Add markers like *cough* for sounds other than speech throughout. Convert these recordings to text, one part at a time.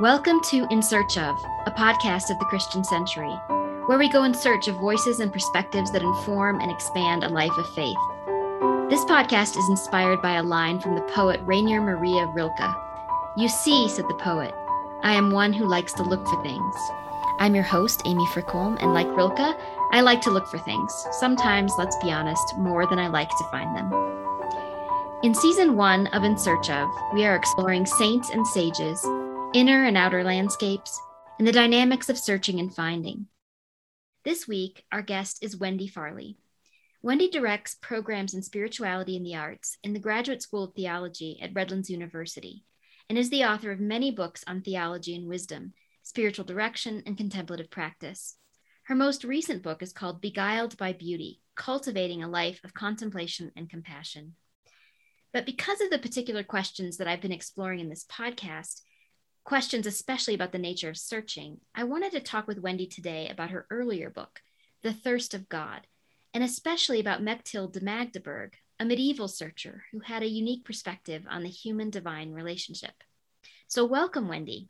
Welcome to In Search of, a podcast of the Christian Century, where we go in search of voices and perspectives that inform and expand a life of faith. This podcast is inspired by a line from the poet Rainer Maria Rilke. You see, said the poet, I am one who likes to look for things. I'm your host, Amy Frykholm, and like Rilke, I like to look for things, sometimes, let's be honest, more than I like to find them. In season one of In Search of, we are exploring saints and sages inner and outer landscapes, and the dynamics of searching and finding. This week, our guest is Wendy Farley. Wendy directs programs in spirituality and the arts in the Graduate School of Theology at Redlands University and is the author of many books on theology and wisdom, spiritual direction, and contemplative practice. Her most recent book is called Beguiled by Beauty Cultivating a Life of Contemplation and Compassion. But because of the particular questions that I've been exploring in this podcast, questions, especially about the nature of searching, I wanted to talk with Wendy today about her earlier book, The Thirst of God, and especially about Mechthild de Magdeburg, a medieval searcher who had a unique perspective on the human divine relationship. So, welcome, Wendy.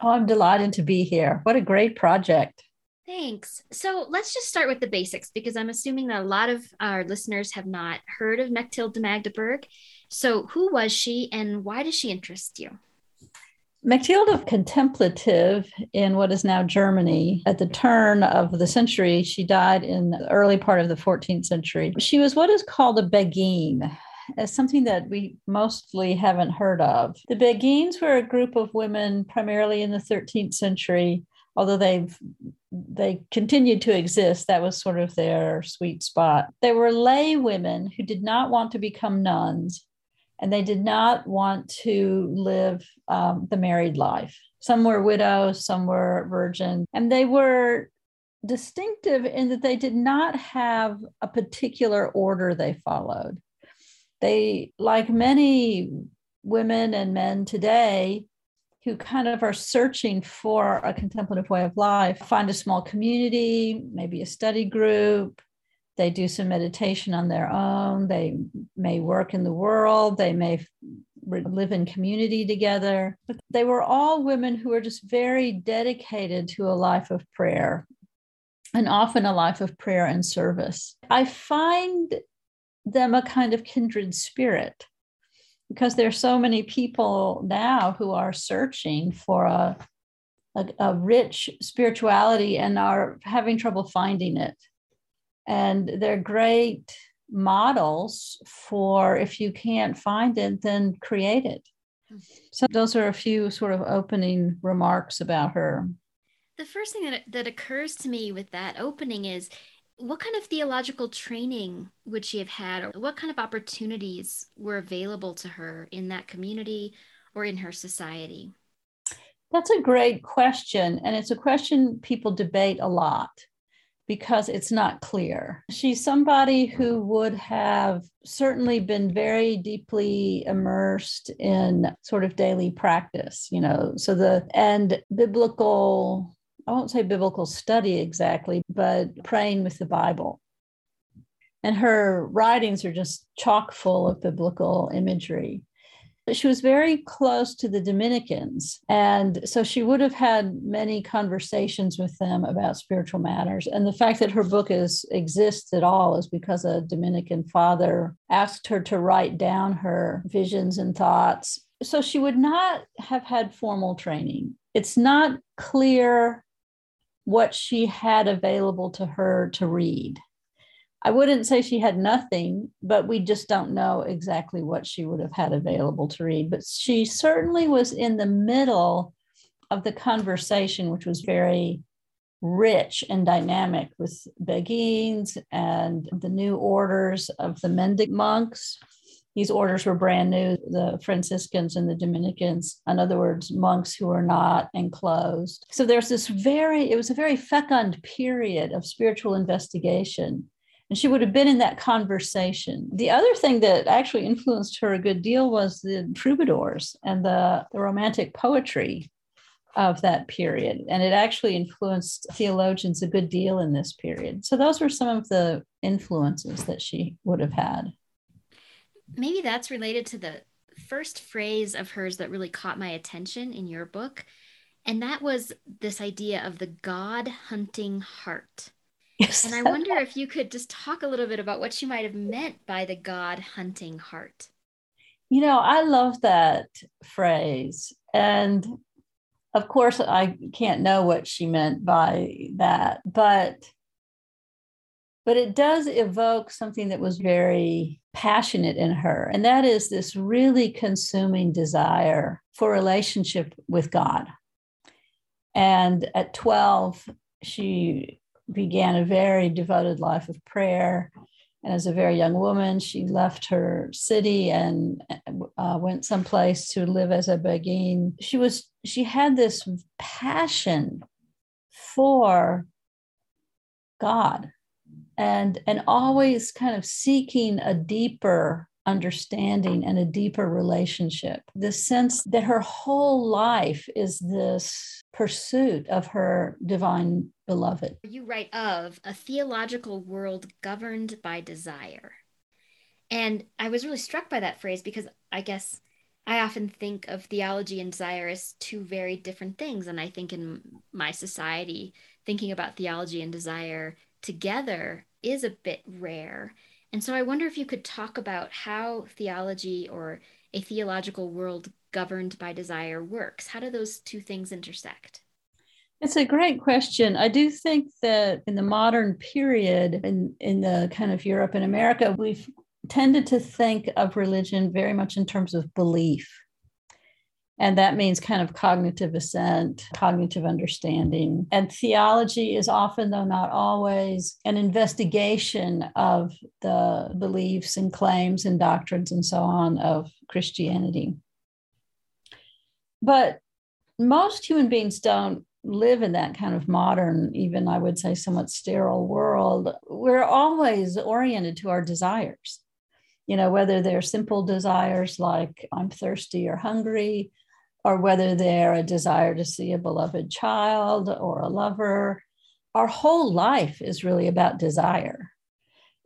Oh, I'm delighted to be here. What a great project. Thanks. So let's just start with the basics because I'm assuming that a lot of our listeners have not heard of Mechtilde de Magdeburg. So, who was she and why does she interest you? Mechtilda contemplative in what is now Germany at the turn of the century. She died in the early part of the 14th century. She was what is called a Beguine, as something that we mostly haven't heard of. The Beguines were a group of women primarily in the 13th century, although they've they continued to exist. That was sort of their sweet spot. They were lay women who did not want to become nuns and they did not want to live um, the married life. Some were widows, some were virgin, and they were distinctive in that they did not have a particular order they followed. They, like many women and men today, who kind of are searching for a contemplative way of life, find a small community, maybe a study group, they do some meditation on their own. They may work in the world. They may live in community together. But they were all women who were just very dedicated to a life of prayer and often a life of prayer and service. I find them a kind of kindred spirit because there are so many people now who are searching for a, a, a rich spirituality and are having trouble finding it and they're great models for if you can't find it then create it. So those are a few sort of opening remarks about her. The first thing that, that occurs to me with that opening is what kind of theological training would she have had or what kind of opportunities were available to her in that community or in her society? That's a great question and it's a question people debate a lot because it's not clear. She's somebody who would have certainly been very deeply immersed in sort of daily practice, you know, so the and biblical, I won't say biblical study exactly, but praying with the Bible. And her writings are just chock full of biblical imagery she was very close to the Dominicans. And so she would have had many conversations with them about spiritual matters. And the fact that her book is exists at all is because a Dominican father asked her to write down her visions and thoughts. So she would not have had formal training. It's not clear what she had available to her to read. I wouldn't say she had nothing, but we just don't know exactly what she would have had available to read. But she certainly was in the middle of the conversation, which was very rich and dynamic with Beguines and the new orders of the Mendic monks. These orders were brand new the Franciscans and the Dominicans, in other words, monks who were not enclosed. So there's this very, it was a very fecund period of spiritual investigation and she would have been in that conversation. The other thing that actually influenced her a good deal was the troubadours and the, the romantic poetry of that period. And it actually influenced theologians a good deal in this period. So those were some of the influences that she would have had. Maybe that's related to the first phrase of hers that really caught my attention in your book. And that was this idea of the God hunting heart. *laughs* Yes. And I wonder if you could just talk a little bit about what she might have meant by the God hunting heart. You know, I love that phrase. And of course, I can't know what she meant by that, but but it does evoke something that was very passionate in her and that is this really consuming desire for relationship with god and at 12 she began a very devoted life of prayer and as a very young woman, she left her city and uh, went someplace to live as a beguine. She was she had this passion for God, and and always kind of seeking a deeper understanding and a deeper relationship. The sense that her whole life is this pursuit of her divine beloved. You write of a theological world governed by desire. And I was really struck by that phrase because I guess I often think of theology and desire as two very different things. And I think in my society, thinking about theology and desire together is a bit rare. And so I wonder if you could talk about how theology or a theological world governed by desire works. How do those two things intersect? It's a great question. I do think that in the modern period, in, in the kind of Europe and America, we've tended to think of religion very much in terms of belief. And that means kind of cognitive assent, cognitive understanding. And theology is often, though not always, an investigation of the beliefs and claims and doctrines and so on of Christianity. But most human beings don't live in that kind of modern, even I would say somewhat sterile world. We're always oriented to our desires you know, whether they're simple desires like I'm thirsty or hungry, or whether they're a desire to see a beloved child or a lover. Our whole life is really about desire.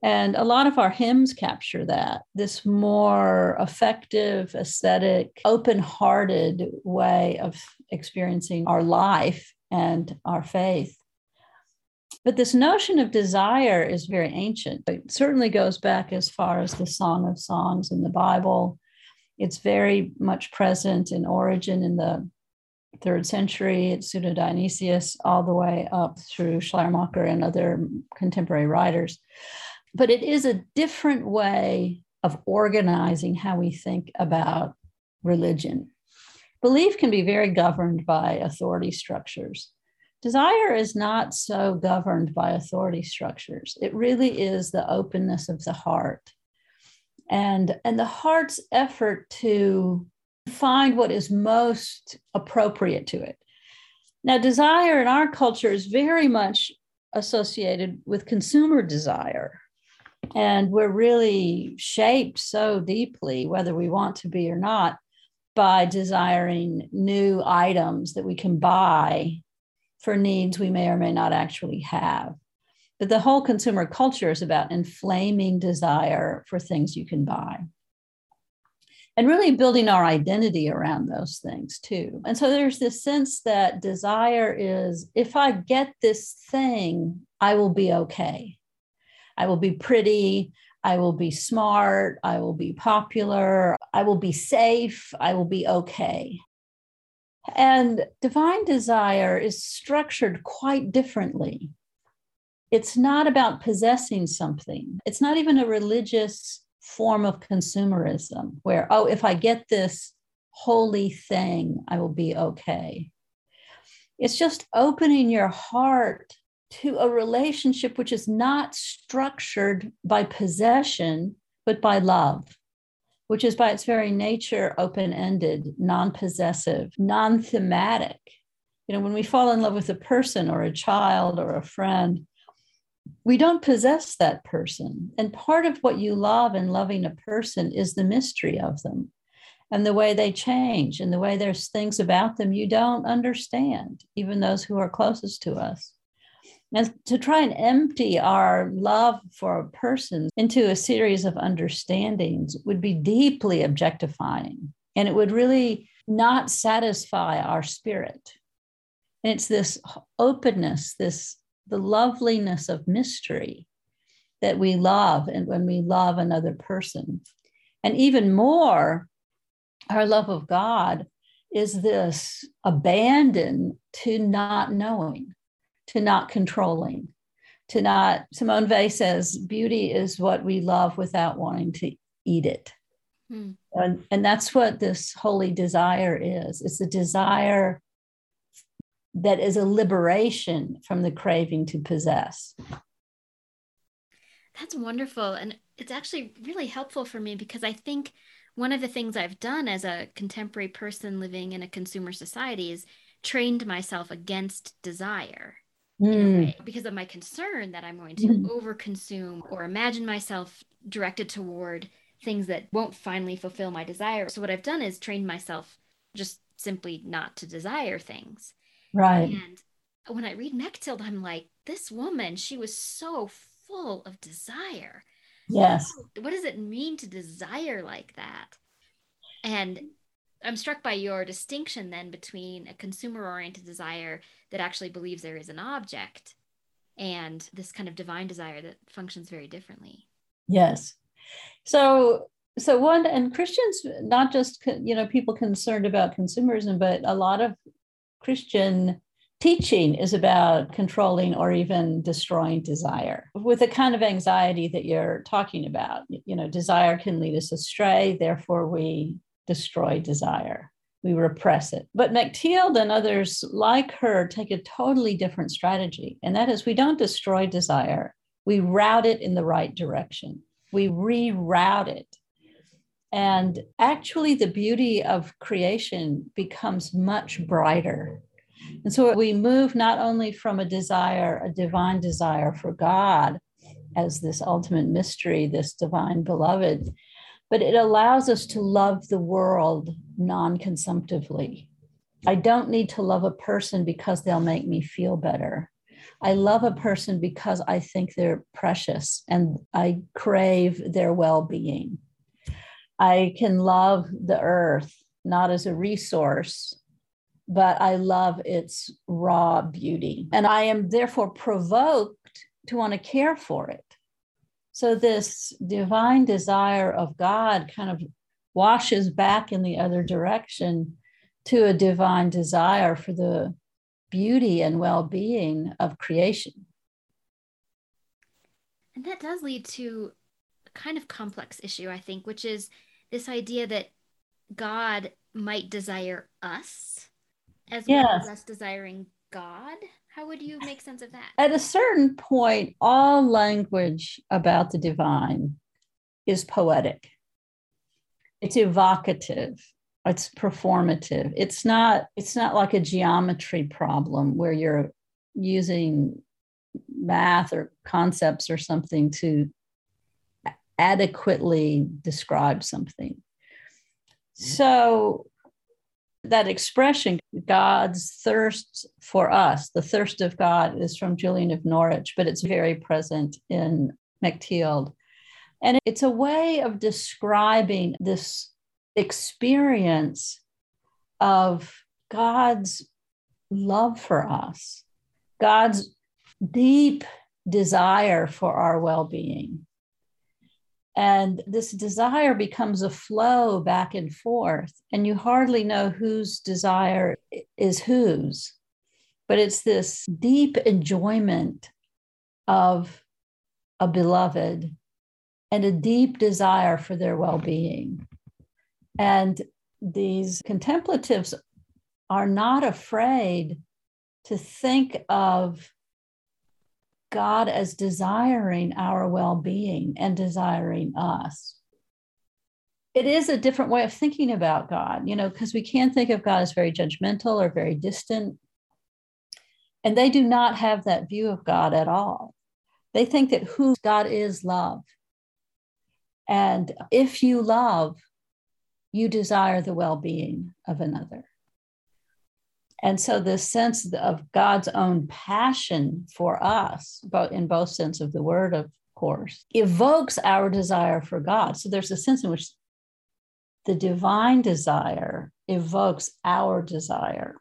And a lot of our hymns capture that this more effective, aesthetic, open hearted way of experiencing our life and our faith. But this notion of desire is very ancient. It certainly goes back as far as the Song of Songs in the Bible it's very much present in Origen in the third century. It's Pseudo Dionysius all the way up through Schleiermacher and other contemporary writers. But it is a different way of organizing how we think about religion. Belief can be very governed by authority structures. Desire is not so governed by authority structures. It really is the openness of the heart and and the heart's effort to find what is most appropriate to it now desire in our culture is very much associated with consumer desire and we're really shaped so deeply whether we want to be or not by desiring new items that we can buy for needs we may or may not actually have but the whole consumer culture is about inflaming desire for things you can buy and really building our identity around those things too. And so there's this sense that desire is if I get this thing, I will be okay. I will be pretty. I will be smart. I will be popular. I will be safe. I will be okay. And divine desire is structured quite differently it's not about possessing something. It's not even a religious form of consumerism where, oh, if I get this holy thing, I will be okay. It's just opening your heart to a relationship which is not structured by possession, but by love, which is by its very nature open ended, non possessive, non thematic. You know, when we fall in love with a person or a child or a friend, we don't possess that person. And part of what you love in loving a person is the mystery of them and the way they change and the way there's things about them you don't understand, even those who are closest to us. And to try and empty our love for a person into a series of understandings would be deeply objectifying. And it would really not satisfy our spirit. And it's this openness, this the loveliness of mystery that we love and when we love another person. And even more, our love of God is this abandon to not knowing, to not controlling, to not, Simone Weil says, beauty is what we love without wanting to eat it. Hmm. And, and that's what this holy desire is it's a desire that is a liberation from the craving to possess. That's wonderful. And it's actually really helpful for me because I think one of the things I've done as a contemporary person living in a consumer society is trained myself against desire. Mm. because of my concern that I'm going to mm. overconsume or imagine myself directed toward things that won't finally fulfill my desire. So, what I've done is trained myself just simply not to desire things. Right. And when I read Mechthild, I'm like, this woman, she was so full of desire. Yes. What does it mean to desire like that? And I'm struck by your distinction then between a consumer oriented desire that actually believes there is an object and this kind of divine desire that functions very differently. Yes. So so one and Christians not just you know people concerned about consumerism but a lot of Christian teaching is about controlling or even destroying desire with the kind of anxiety that you're talking about. You know, desire can lead us astray, therefore, we destroy desire. We repress it. But Mechthild and others like her take a totally different strategy, and that is we don't destroy desire, we route it in the right direction. We reroute it. And actually, the beauty of creation becomes much brighter and so we move not only from a desire, a divine desire for God as this ultimate mystery, this divine beloved, but it allows us to love the world non consumptively. I don't need to love a person because they'll make me feel better. I love a person because I think they're precious and I crave their well being. I can love the earth not as a resource, but I love its raw beauty. And I am therefore provoked to want to care for it. So, this divine desire of God kind of washes back in the other direction to a divine desire for the beauty and well being of creation. And that does lead to a kind of complex issue, I think, which is this idea that God might desire us as yes. well as us desiring God? How would you make sense of that? At a certain point, all language about the divine is poetic. It's evocative. It's performative. It's not, it's not like a geometry problem where you're using math or concepts or something to adequately describe something. Mm-hmm. So that expression, God's thirst for us, the thirst of God, is from Julian of Norwich, but it's very present in Mechthild. And it's a way of describing this experience of God's love for us, God's deep desire for our well being. And this desire becomes a flow back and forth, and you hardly know whose desire is whose. But it's this deep enjoyment of a beloved and a deep desire for their well being. And these contemplatives are not afraid to think of God as desiring our well being and desiring us. It is a different way of thinking about God, you know, because we can think of God as very judgmental or very distant. And they do not have that view of God at all. They think that who God is love. And if you love, you desire the well being of another. And so this sense of God's own passion for us, in both sense of the word, of course, evokes our desire for God. So there's a sense in which the divine desire evokes our desire.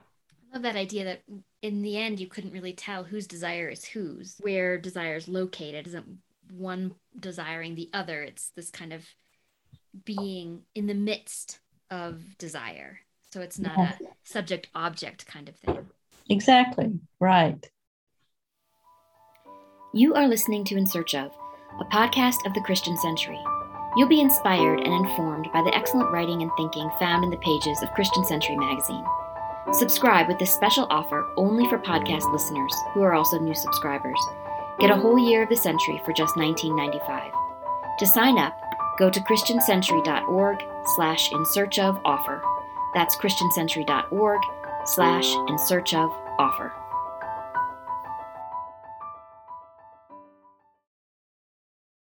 I love that idea that in the end you couldn't really tell whose desire is whose, where desire is located. Isn't one desiring the other? It's this kind of being in the midst of desire. So it's not a subject object kind of thing. Exactly. Right. You are listening to In Search of, a podcast of the Christian Century. You'll be inspired and informed by the excellent writing and thinking found in the pages of Christian Century magazine. Subscribe with this special offer only for podcast listeners who are also new subscribers. Get a whole year of the century for just $19.95. To sign up, go to christiancentury.org slash in search of offer that's christiancentury.org slash in search of offer.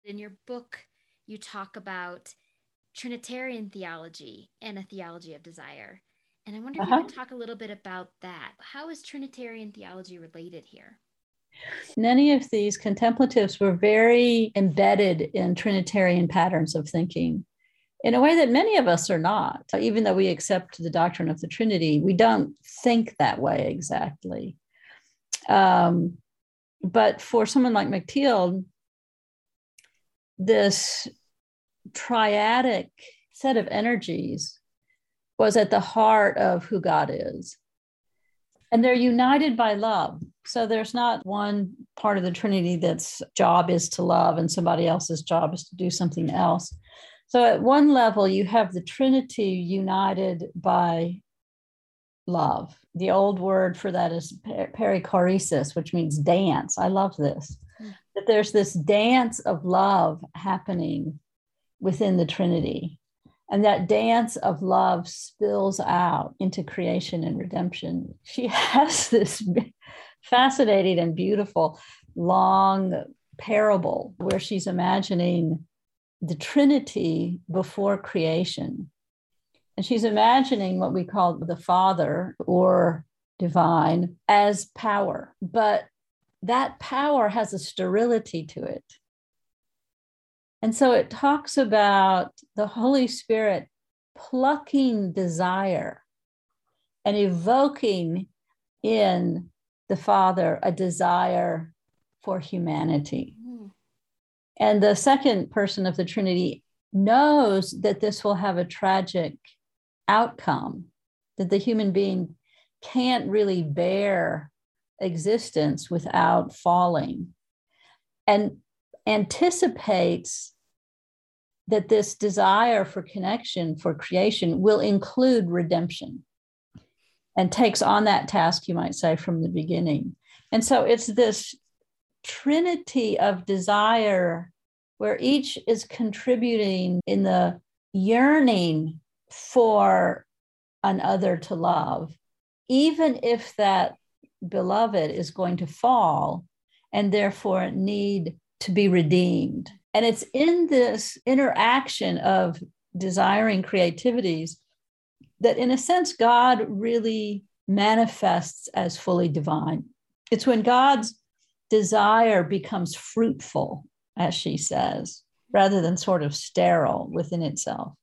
In your book, you talk about Trinitarian theology and a theology of desire. And I wonder if uh-huh. you could talk a little bit about that. How is Trinitarian theology related here? Many of these contemplatives were very embedded in Trinitarian patterns of thinking in a way that many of us are not. Even though we accept the doctrine of the Trinity, we don't think that way exactly. Um, but for someone like Mechthild, this triadic set of energies was at the heart of who God is. And they're united by love. So there's not one part of the Trinity that's job is to love and somebody else's job is to do something else. So at one level, you have the Trinity united by love. The old word for that is perichoresis, which means dance. I love this. Mm. That there's this dance of love happening within the Trinity. And that dance of love spills out into creation and redemption. She *laughs* has this fascinating and beautiful long parable where she's imagining the Trinity before creation. And she's imagining what we call the Father or divine as power, but that power has a sterility to it. And so it talks about the Holy Spirit plucking desire and evoking in the Father a desire for humanity. And the second person of the Trinity knows that this will have a tragic outcome, that the human being can't really bear existence without falling, and anticipates that this desire for connection, for creation, will include redemption and takes on that task, you might say, from the beginning. And so it's this trinity of desire where each is contributing in the yearning for another to love, even if that beloved is going to fall and therefore need to be redeemed. And it's in this interaction of desiring creativities that, in a sense, God really manifests as fully divine. It's when God's desire becomes fruitful, as she says, rather than sort of sterile within itself.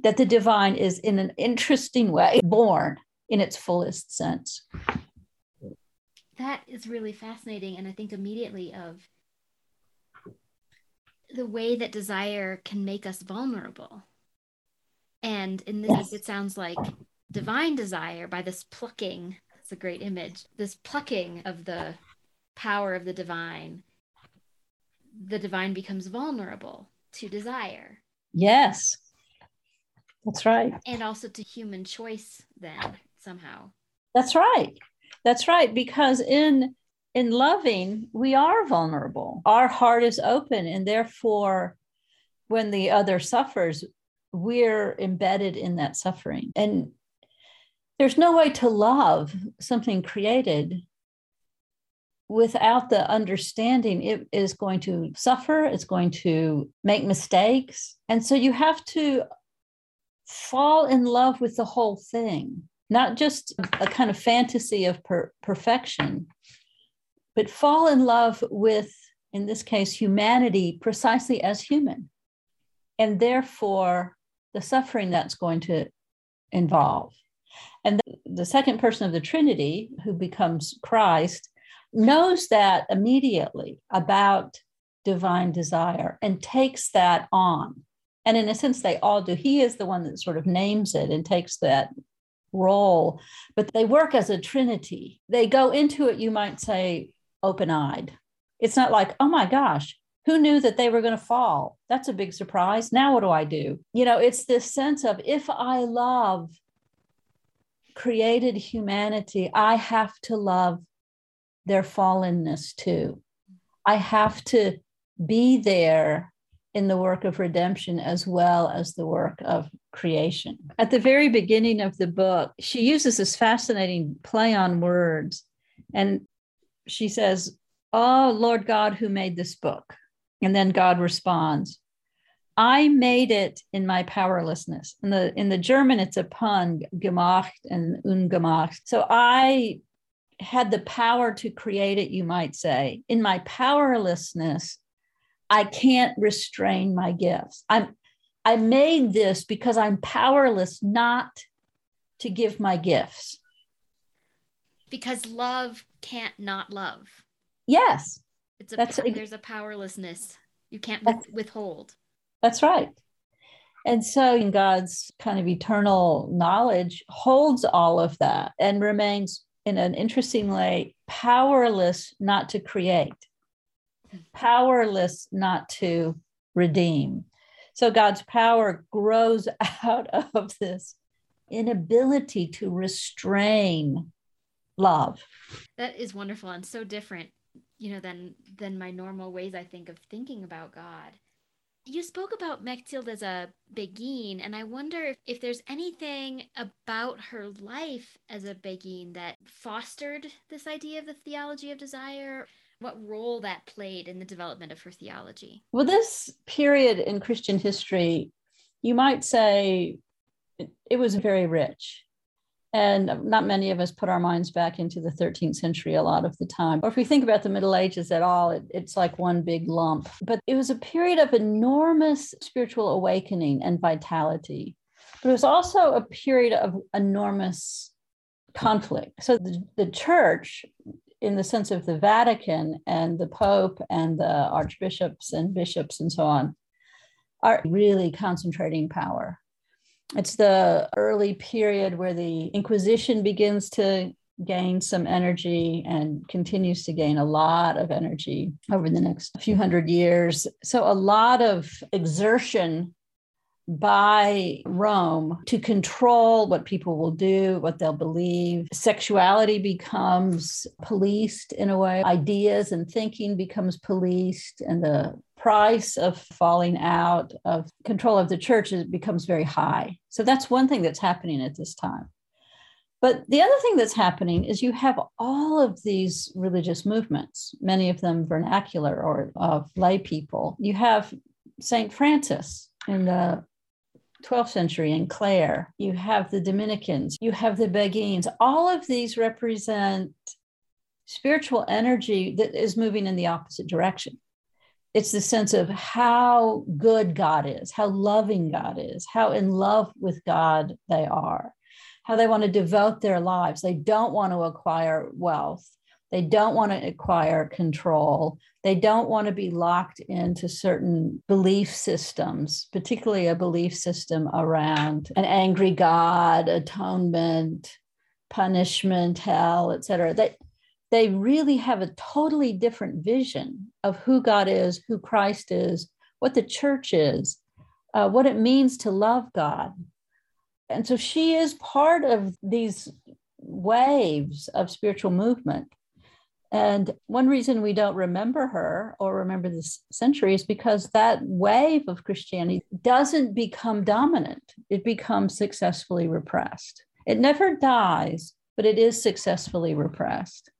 That the divine is, in an interesting way, born in its fullest sense. That is really fascinating. And I think immediately of the way that desire can make us vulnerable. And in this, yes. it sounds like divine desire by this plucking. It's a great image. This plucking of the power of the divine, the divine becomes vulnerable to desire. Yes. That's right. And also to human choice then somehow. That's right. That's right because in in loving we are vulnerable. Our heart is open and therefore when the other suffers we're embedded in that suffering. And there's no way to love something created without the understanding, it is going to suffer, it's going to make mistakes. And so you have to fall in love with the whole thing. not just a kind of fantasy of per- perfection, but fall in love with, in this case, humanity precisely as human. And therefore, the suffering that's going to involve. And the, the second person of the Trinity, who becomes Christ, knows that immediately about divine desire and takes that on. And in a sense, they all do. He is the one that sort of names it and takes that role, but they work as a trinity. They go into it, you might say, open eyed. It's not like, oh my gosh, who knew that they were going to fall? That's a big surprise. Now, what do I do? You know, it's this sense of if I love created humanity, I have to love their fallenness too. I have to be there in the work of redemption as well as the work of creation. At the very beginning of the book, she uses this fascinating play on words. And she says, Oh, Lord God, who made this book? And then God responds, I made it in my powerlessness. In the in the German, it's a pun, gemacht and ungemacht. So I had the power to create it, you might say. In my powerlessness, I can't restrain my gifts. I'm I made this because I'm powerless not to give my gifts. Because love can't not love. Yes. It's a that's a, there's a powerlessness you can't withhold. That's right. And so in God's kind of eternal knowledge holds all of that and remains in an interesting way powerless not to create, powerless not to redeem. So God's power grows *laughs* out of this inability to restrain love. That is wonderful and so different, you know, than than my normal ways I think of thinking about God. You spoke about Mechthild as a Beguine, and I wonder if there's anything about her life as a Beguine that fostered this idea of the theology of desire, what role that played in the development of her theology. Well, this period in Christian history, you might say it was very rich. And not many of us put our minds back into the 13th century a lot of the time. Or if we think about the Middle Ages at all, it, it's like one big lump. But it was a period of enormous spiritual awakening and vitality. But it was also a period of enormous conflict. So the, the church, in the sense of the Vatican and the Pope and the archbishops and bishops and so on, are really concentrating power it's the early period where the Inquisition begins to gain some energy and continues to gain a lot of energy over the next few hundred years. So, a lot of exertion by Rome to control what people will do, what they'll believe. Sexuality becomes policed in a way, ideas and thinking becomes policed, and the price of falling out of control of the church becomes very high. So that's one thing that's happening at this time. But the other thing that's happening is you have all of these religious movements, many of them vernacular or of lay people. You have St. Francis in the 12th century in Clare. You have the Dominicans, you have the Beguines. All of these represent spiritual energy that is moving in the opposite direction it's the sense of how good God is, how loving God is, how in love with God they are, how they want to devote their lives. They don't want to acquire wealth. They don't want to acquire control. They don't want to be locked into certain belief systems, particularly a belief system around an angry God, atonement, punishment, hell, etc. They they really have a totally different vision of who God is, who Christ is, what the church is, uh, what it means to love God. And so she is part of these waves of spiritual movement. And one reason we don't remember her or remember this century is because that wave of Christianity doesn't become dominant, it becomes successfully repressed. It never dies, but it is successfully repressed.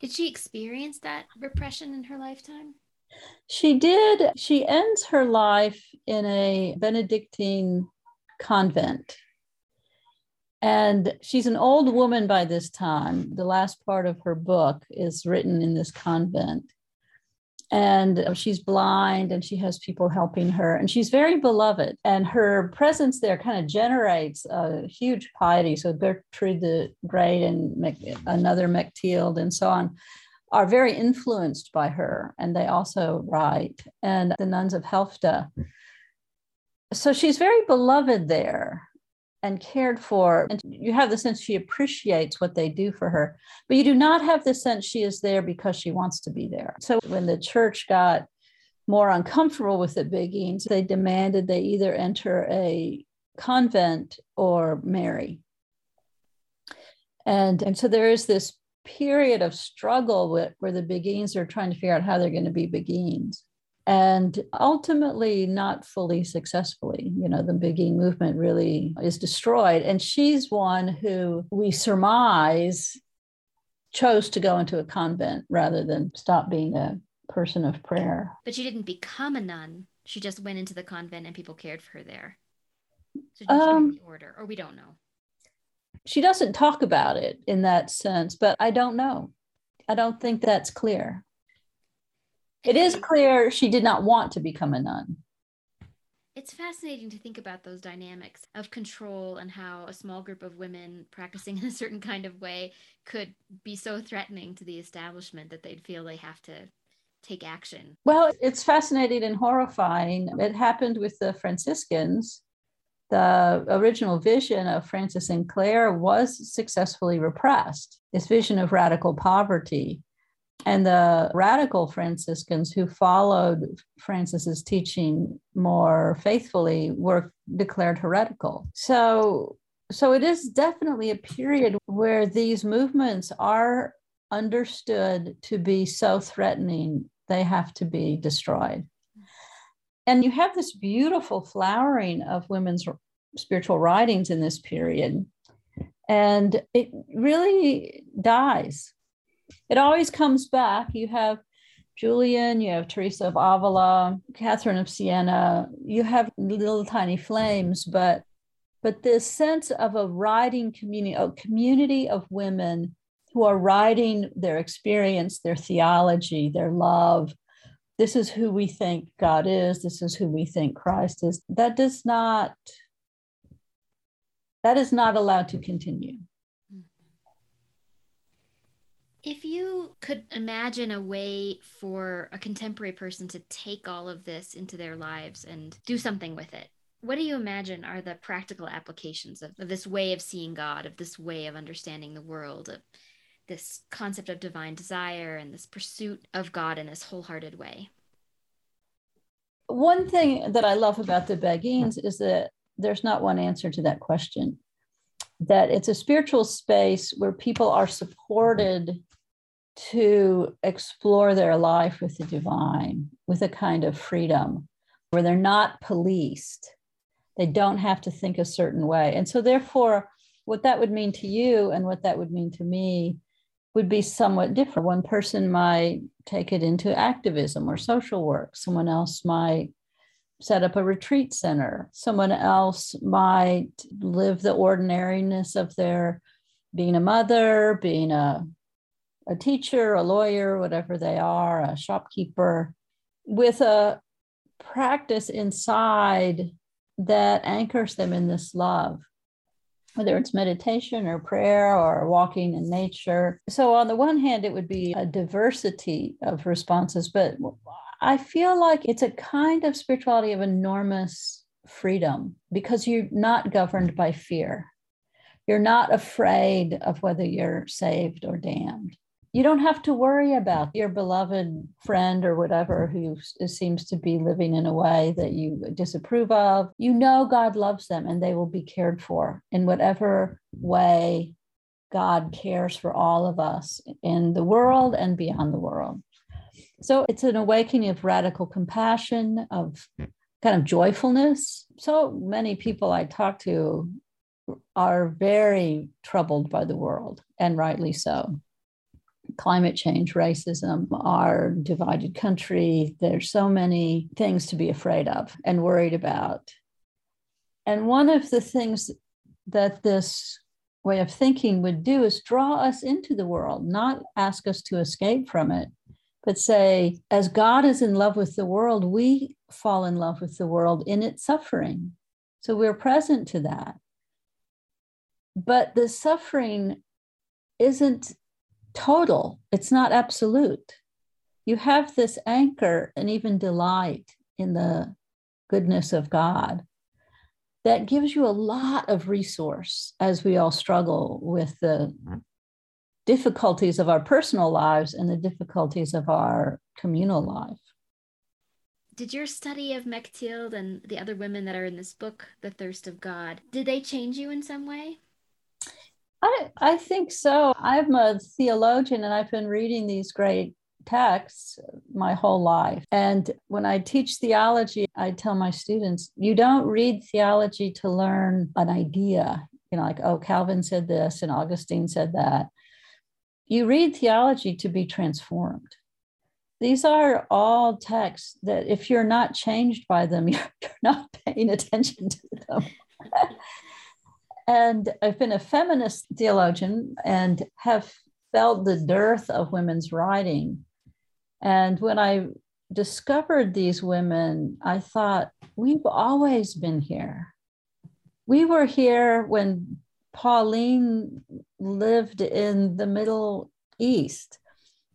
Did she experience that repression in her lifetime? She did. She ends her life in a Benedictine convent. And she's an old woman by this time. The last part of her book is written in this convent. And um, she's blind and she has people helping her. And she's very beloved. And her presence there kind of generates a huge piety. So Gertrude the Great and another Mechthild and so on are very influenced by her. And they also write. And the nuns of Helfta. So she's very beloved there and cared for. And you have the sense she appreciates what they do for her, but you do not have the sense she is there because she wants to be there. So when the church got more uncomfortable with the Beguines, they demanded they either enter a convent or marry. And, and so there is this period of struggle with, where the Beguines are trying to figure out how they're going to be Beguines and ultimately not fully successfully. You know, the Beguine movement really is destroyed. And she's one who we surmise chose to go into a convent rather than stop being a person of prayer. But she didn't become a nun. She just went into the convent and people cared for her there. So um, the order, or we don't know. She doesn't talk about it in that sense, but I don't know. I don't think that's clear. It is clear she did not want to become a nun. It's fascinating to think about those dynamics of control and how a small group of women practicing in a certain kind of way could be so threatening to the establishment that they'd feel they have to take action. Well, it's fascinating and horrifying. It happened with the Franciscans. The original vision of Francis and Clare was successfully repressed. This vision of radical poverty and the radical Franciscans who followed Francis's teaching more faithfully were declared heretical. So, so it is definitely a period where these movements are understood to be so threatening they have to be destroyed. And you have this beautiful flowering of women's spiritual writings in this period. And it really dies it always comes back. You have Julian, you have Teresa of Avila, Catherine of Siena, you have little tiny flames, but but this sense of a writing community, a community of women who are writing their experience, their theology, their love. This is who we think God is. This is who we think Christ is. That does not, that is not allowed to continue. If you could imagine a way for a contemporary person to take all of this into their lives and do something with it, what do you imagine are the practical applications of, of this way of seeing God, of this way of understanding the world, of this concept of divine desire and this pursuit of God in this wholehearted way? One thing that I love about the Beguines is that there's not one answer to that question. That it's a spiritual space where people are supported to explore their life with the divine, with a kind of freedom where they're not policed. They don't have to think a certain way. And so, therefore, what that would mean to you and what that would mean to me would be somewhat different. One person might take it into activism or social work, someone else might set up a retreat center, someone else might live the ordinariness of their being a mother, being a a teacher, a lawyer, whatever they are, a shopkeeper, with a practice inside that anchors them in this love, whether it's meditation or prayer or walking in nature. So, on the one hand, it would be a diversity of responses, but I feel like it's a kind of spirituality of enormous freedom because you're not governed by fear. You're not afraid of whether you're saved or damned you don't have to worry about your beloved friend or whatever who seems to be living in a way that you disapprove of. You know God loves them and they will be cared for in whatever way God cares for all of us in the world and beyond the world. So it's an awakening of radical compassion, of kind of joyfulness. So many people I talk to are very troubled by the world, and rightly so climate change, racism, our divided country. There's so many things to be afraid of and worried about. And one of the things that this way of thinking would do is draw us into the world, not ask us to escape from it, but say, as God is in love with the world, we fall in love with the world in its suffering. So we're present to that. But the suffering isn't total, it's not absolute. You have this anchor and even delight in the goodness of God that gives you a lot of resource as we all struggle with the mm-hmm. difficulties of our personal lives and the difficulties of our communal life. Did your study of Mechthild and the other women that are in this book, The Thirst of God, did they change you in some way? I, I think so. I'm a theologian and I've been reading these great texts my whole life. And when I teach theology, I tell my students, you don't read theology to learn an idea, you know, like, oh, Calvin said this and Augustine said that. You read theology to be transformed. These are all texts that if you're not changed by them, *laughs* you're not paying attention to them. *laughs* and I've been a feminist theologian and have felt the dearth of women's writing and when I discovered these women, I thought, we've always been here. We were here when Pauline lived in the Middle East.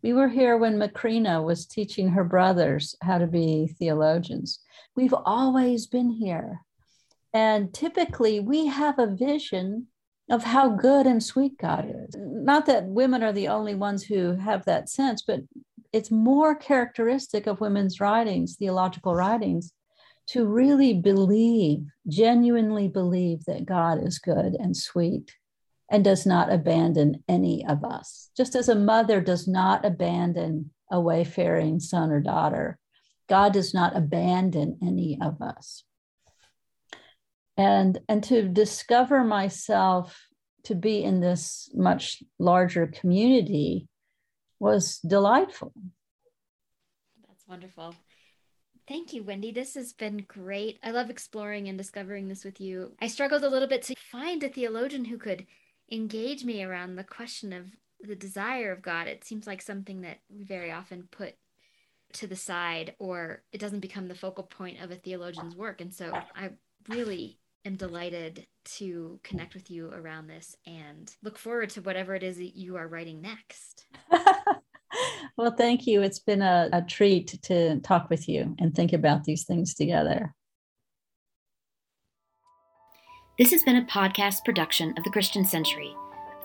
We were here when Macrina was teaching her brothers how to be theologians. We've always been here. And typically, we have a vision of how good and sweet God is. Not that women are the only ones who have that sense, but it's more characteristic of women's writings, theological writings, to really believe, genuinely believe that God is good and sweet and does not abandon any of us. Just as a mother does not abandon a wayfaring son or daughter, God does not abandon any of us. And, and to discover myself to be in this much larger community was delightful. That's wonderful. Thank you, Wendy. This has been great. I love exploring and discovering this with you. I struggled a little bit to find a theologian who could engage me around the question of the desire of God. It seems like something that we very often put to the side or it doesn't become the focal point of a theologian's work. And so I really am delighted to connect with you around this and look forward to whatever it is that you are writing next. *laughs* well, thank you. It's been a, a treat to talk with you and think about these things together. This has been a podcast production of the Christian Century,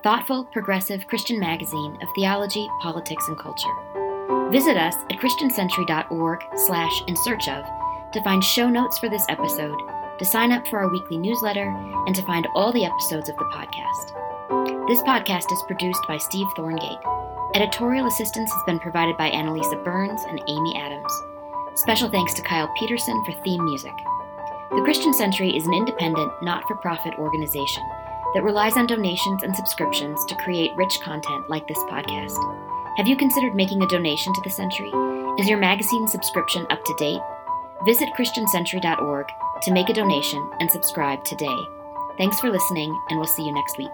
thoughtful, progressive Christian magazine of theology, politics, and culture. Visit us at christiancentury.org slash in search of to find show notes for this episode, to sign up for our weekly newsletter, and to find all the episodes of the podcast. This podcast is produced by Steve Thorngate. Editorial assistance has been provided by Annalisa Burns and Amy Adams. Special thanks to Kyle Peterson for theme music. The Christian Century is an independent, not for profit organization that relies on donations and subscriptions to create rich content like this podcast. Have you considered making a donation to the Century? Is your magazine subscription up to date? Visit ChristianCentury.org to make a donation and subscribe today. Thanks for listening, and we'll see you next week.